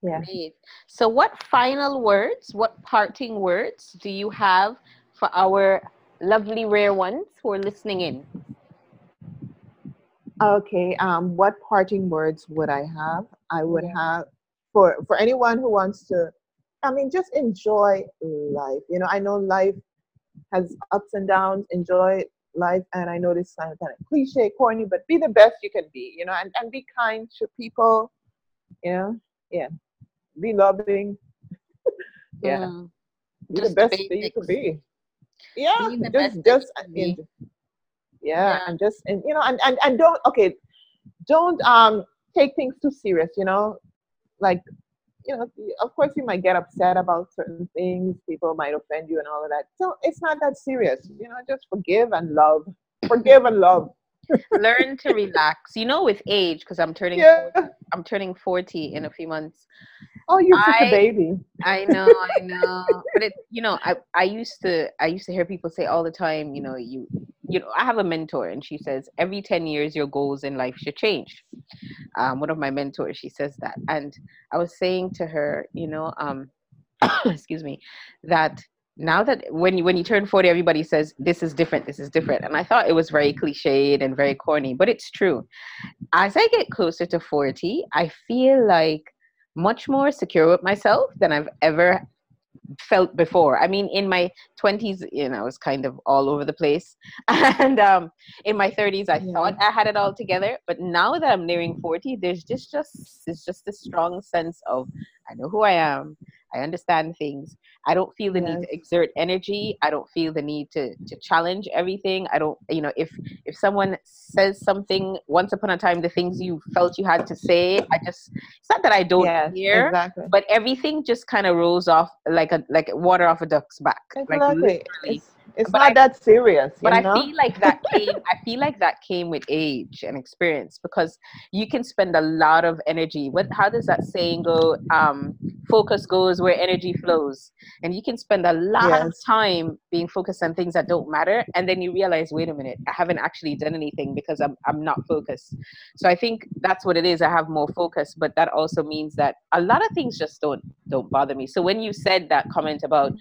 Yeah. Great. So, what final words, what parting words do you have for our lovely rare ones who are listening in? Okay. Um, what parting words would I have? I would yeah. have for for anyone who wants to. I mean, just enjoy life. You know, I know life has ups and downs. Enjoy life, and I know this sounds kind of cliche, corny, but be the best you can be. You know, and and be kind to people. You know, yeah be loving. yeah. Mm. Be just the best that you can be. Yeah. Just just and, yeah, yeah, and just and you know and, and and don't okay, don't um take things too serious, you know? Like you know, of course you might get upset about certain things, people might offend you and all of that. So it's not that serious. You know, just forgive and love. Forgive and love. Learn to relax. You know, with age, because I'm turning yeah. 40, I'm turning 40 in a few months. Oh, you're such a baby. I know, I know. but it, you know, I, I used to, I used to hear people say all the time, you know, you, you know, I have a mentor, and she says every ten years your goals in life should change. Um, one of my mentors, she says that, and I was saying to her, you know, um, excuse me, that now that when you when you turn 40 everybody says this is different this is different. And i thought it was very cliched and very corny but it's true. As i get closer to 40 i feel like much more secure with myself than I've ever felt before. I mean, in my 20s, you know, I was kind of all over the place. And um, in my 30s, I yeah. thought I had it all together. But now that I'm nearing 40, there's just, just, it's just a strong sense of I know who I am. I understand things. I don't feel the yes. need to exert energy. I don't feel the need to to challenge everything. I don't, you know, if if someone says something once upon a time, the things you felt you had to say, I just it's not that I don't yes, hear, exactly. but everything just kind of rolls off like a like water off a duck's back. Exactly. Like it's but not I, that serious. but know? I feel like that came. I feel like that came with age and experience because you can spend a lot of energy. What? How does that saying go? Um, focus goes where energy flows, and you can spend a lot yes. of time being focused on things that don't matter, and then you realize, wait a minute, I haven't actually done anything because I'm I'm not focused. So I think that's what it is. I have more focus, but that also means that a lot of things just don't don't bother me. So when you said that comment about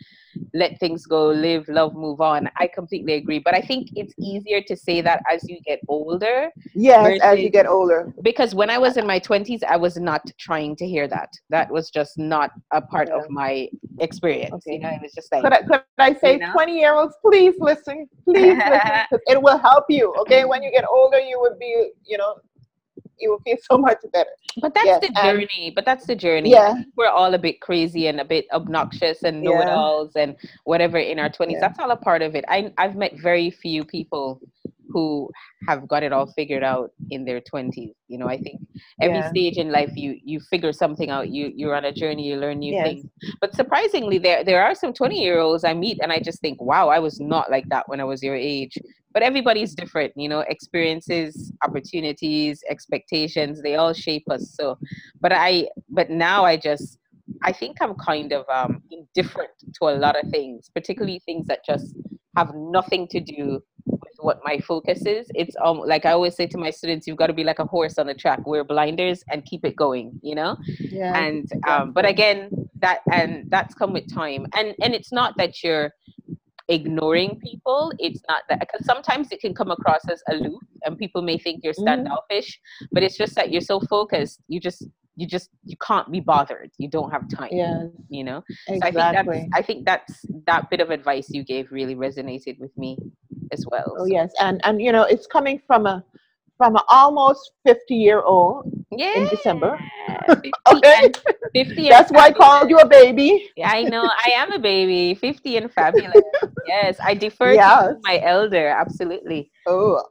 let things go, live, love, move on. I completely agree. But I think it's easier to say that as you get older. Yes, as you get older. Because when I was in my 20s, I was not trying to hear that. That was just not a part yeah. of my experience. Okay. You know, it was just like. Could I, could I say, you know? 20 year olds, please listen. Please listen. Because it will help you. Okay. When you get older, you would be, you know, you will feel so much better. But that's yes, the journey. But that's the journey. Yeah. We're all a bit crazy and a bit obnoxious and know it alls and whatever in our 20s. Yeah. That's all a part of it. I, I've met very few people who have got it all figured out in their 20s you know i think every yeah. stage in life you you figure something out you you're on a journey you learn new yes. things but surprisingly there there are some 20 year olds i meet and i just think wow i was not like that when i was your age but everybody's different you know experiences opportunities expectations they all shape us so but i but now i just i think i'm kind of um indifferent to a lot of things particularly things that just have nothing to do with what my focus is. It's um like i always say to my students you've got to be like a horse on the track wear blinders and keep it going you know? Yeah, and um but again that and that's come with time and and it's not that you're ignoring people. It's not that because sometimes it can come across as aloof and people may think you're mm-hmm. standoffish, mm. but it's just that you're so focused, you just you just you can't be bothered. You don't have time. Yeah. You know? Exactly. So I think that's I think that's that bit of advice you gave really resonated with me as well. Oh so. yes. And and you know, it's coming from a from an almost 50 year old yeah. in December. 50 okay. 50 That's why I called you a baby. Yeah, I know. I am a baby. 50 and fabulous. yes. I defer yes. to my elder. Absolutely. Oh,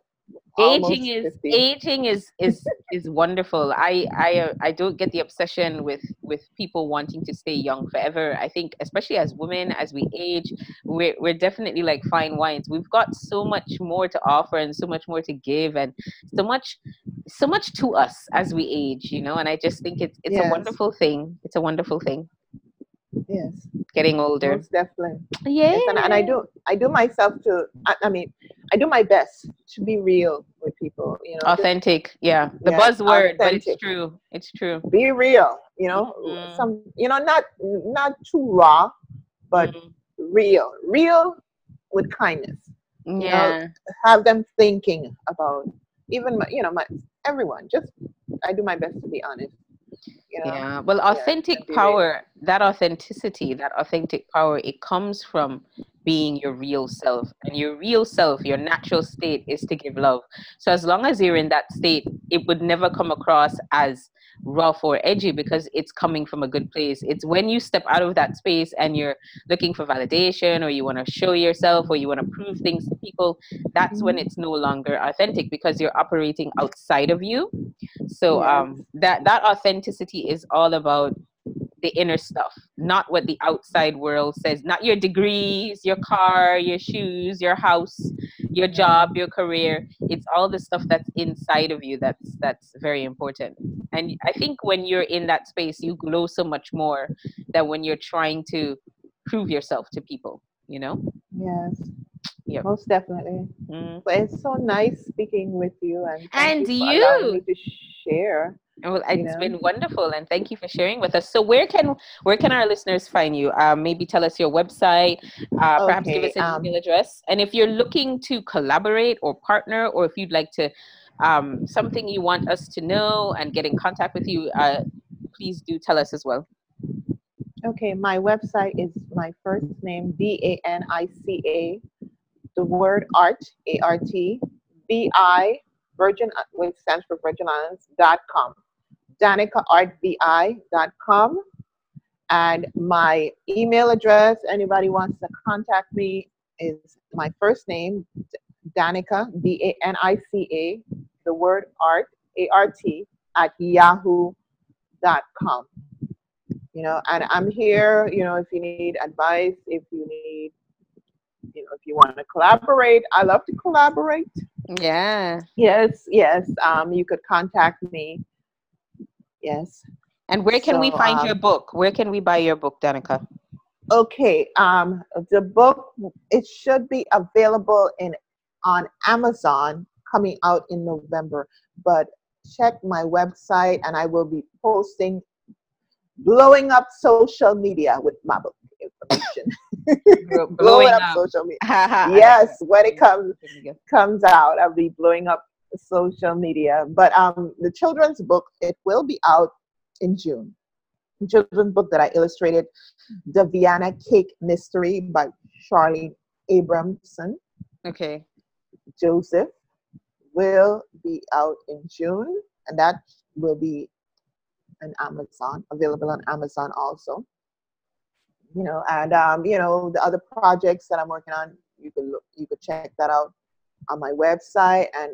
aging is 50. aging is is is wonderful. I i uh, i don't get the obsession with with people wanting to stay young forever. I think especially as women as we age we're, we're definitely like fine wines. We've got so much more to offer and so much more to give and so much so much to us as we age you know? And i just think it's it's yes. a wonderful thing. It's a wonderful thing. Yes. Getting older. Most definitely. Yeah. Yes, and, and i do i do myself to I, I, mean i do my best to be real with people you know authentic yeah the yeah, buzzword authentic. but it's true it's true be real you know mm-hmm. some you know not not too raw but mm-hmm. real real with kindness yeah know, have them thinking about even my, you know my everyone just i do my best to be honest you know? yeah well authentic yeah, power that authenticity that authentic power it comes from being your real self and your real self your natural state is to give love so as long as you're in that state it would never come across as rough or edgy because it's coming from a good place. It's when you step out of that space and you're looking for validation or you want to show yourself or you want to prove things to people, that's when it's no longer authentic because you're operating outside of you. So um that that authenticity is all about the inner stuff, not what the outside world says, not your degrees, your car, your shoes, your house, your job, your career. It's all the stuff that's inside of you that's that's very important. And I think when you're in that space, you glow so much more than when you're trying to prove yourself to people, you know? Yes. Yep. Most definitely. Mm. But it's so nice speaking with you and and you, you. to share well, it's know? been wonderful, and thank you for sharing with us. So, where can where can our listeners find you? Uh, maybe tell us your website. Uh, okay, perhaps give us an um, email address. And if you're looking to collaborate or partner, or if you'd like to um, something you want us to know and get in contact with you, uh, please do tell us as well. Okay, my website is my first name D A N I C A, the word art A R T V I Virgin, which stands for Virgin Islands dot com danicaartvi.com. And my email address, anybody wants to contact me, is my first name, Danica, D A N I C A, the word art, A R T, at yahoo.com. You know, and I'm here, you know, if you need advice, if you need, you know, if you want to collaborate, I love to collaborate. Yeah. Yes, yes. Um, you could contact me Yes. And where can so, we find um, your book? Where can we buy your book, Danica? Okay, um, the book it should be available in on Amazon coming out in November. But check my website, and I will be posting, blowing up social media with my book information. Blowing up, social media. yes, when it comes comes out, I'll be blowing up social media. But um, the children's book it will be out in June. The children's book that I illustrated, the Vienna Cake Mystery by Charlene Abramson. Okay. Joseph will be out in June, and that will be on Amazon, available on Amazon also. You know, and um, you know the other projects that I'm working on, you could look, you could check that out on my website, and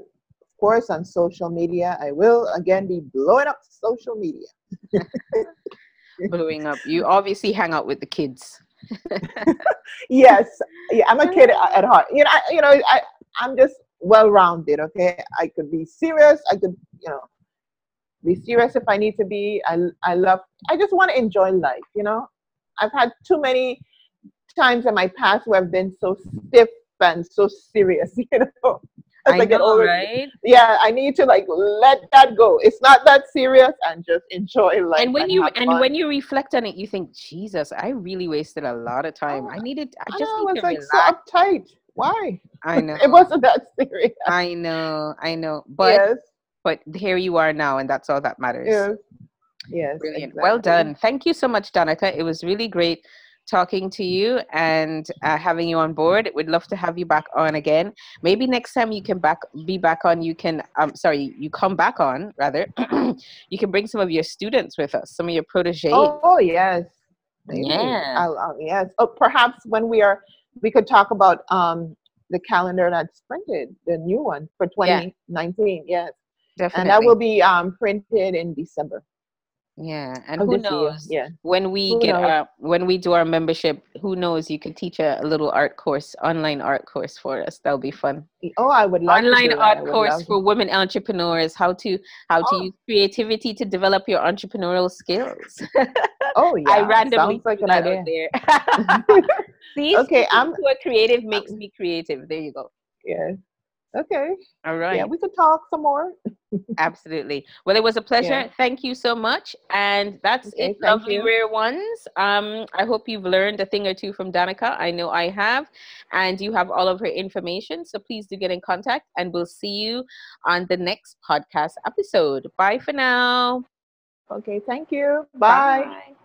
course on social media. I will again be blowing up social media. blowing up. You obviously hang out with the kids. yes, yeah, I'm a kid at heart. You know, I, you know, I, I'm just well-rounded. Okay, I could be serious. I could, you know, be serious if I need to be. I, I love. I just want to enjoy life. You know, I've had too many times in my past where I've been so stiff and so serious. You know, as I, I get know, older, right? Yeah, I need to like let that go. It's not that serious, and just enjoy life. And when and you and fun. when you reflect on it, you think, Jesus, I really wasted a lot of time. Oh, I needed. I just I know, need to like relax. so uptight. Why? I know it wasn't that serious. I know, I know, but yes. but here you are now, and that's all that matters. Yes. Yes. Brilliant. Exactly. Well done. Thank you so much, Danica. It was really great talking to you and uh, having you on board. We'd love to have you back on again. Maybe next time you can back be back on. You can um sorry, you come back on rather. you can bring some of your students with us, some of your proteges. Oh, oh yes, Maybe. yeah, I'll, I'll, yes. Oh, perhaps when we are, we could talk about um the calendar that's printed, the new one for 2019. Yeah. Yes, definitely, and that will be um printed in December. Yeah, and oh, who knows? Yeah. When we Who get knows? our when we do our membership, who knows? You could teach a, a little art course, online art course for us. That'll be fun. Oh, I would love to Online art course for women entrepreneurs. How to how to Oh. use creativity to develop your entrepreneurial skills. Oh yeah, I randomly sounds like threw an that idea. out there. See, Okay, I'm- to a creative makes me creative. There you go. yeah. Okay. All right. Yeah, we could talk some more. Absolutely. Well, it was a pleasure. Yeah. Thank you so much. And that's Okay, it, lovely you. rare ones. Um, I hope you've learned a thing or two from Danica. I know I have. And you have all of her information. So please do get in contact and we'll see you on the next podcast episode. Bye for now. Okay, thank you. Bye. Bye.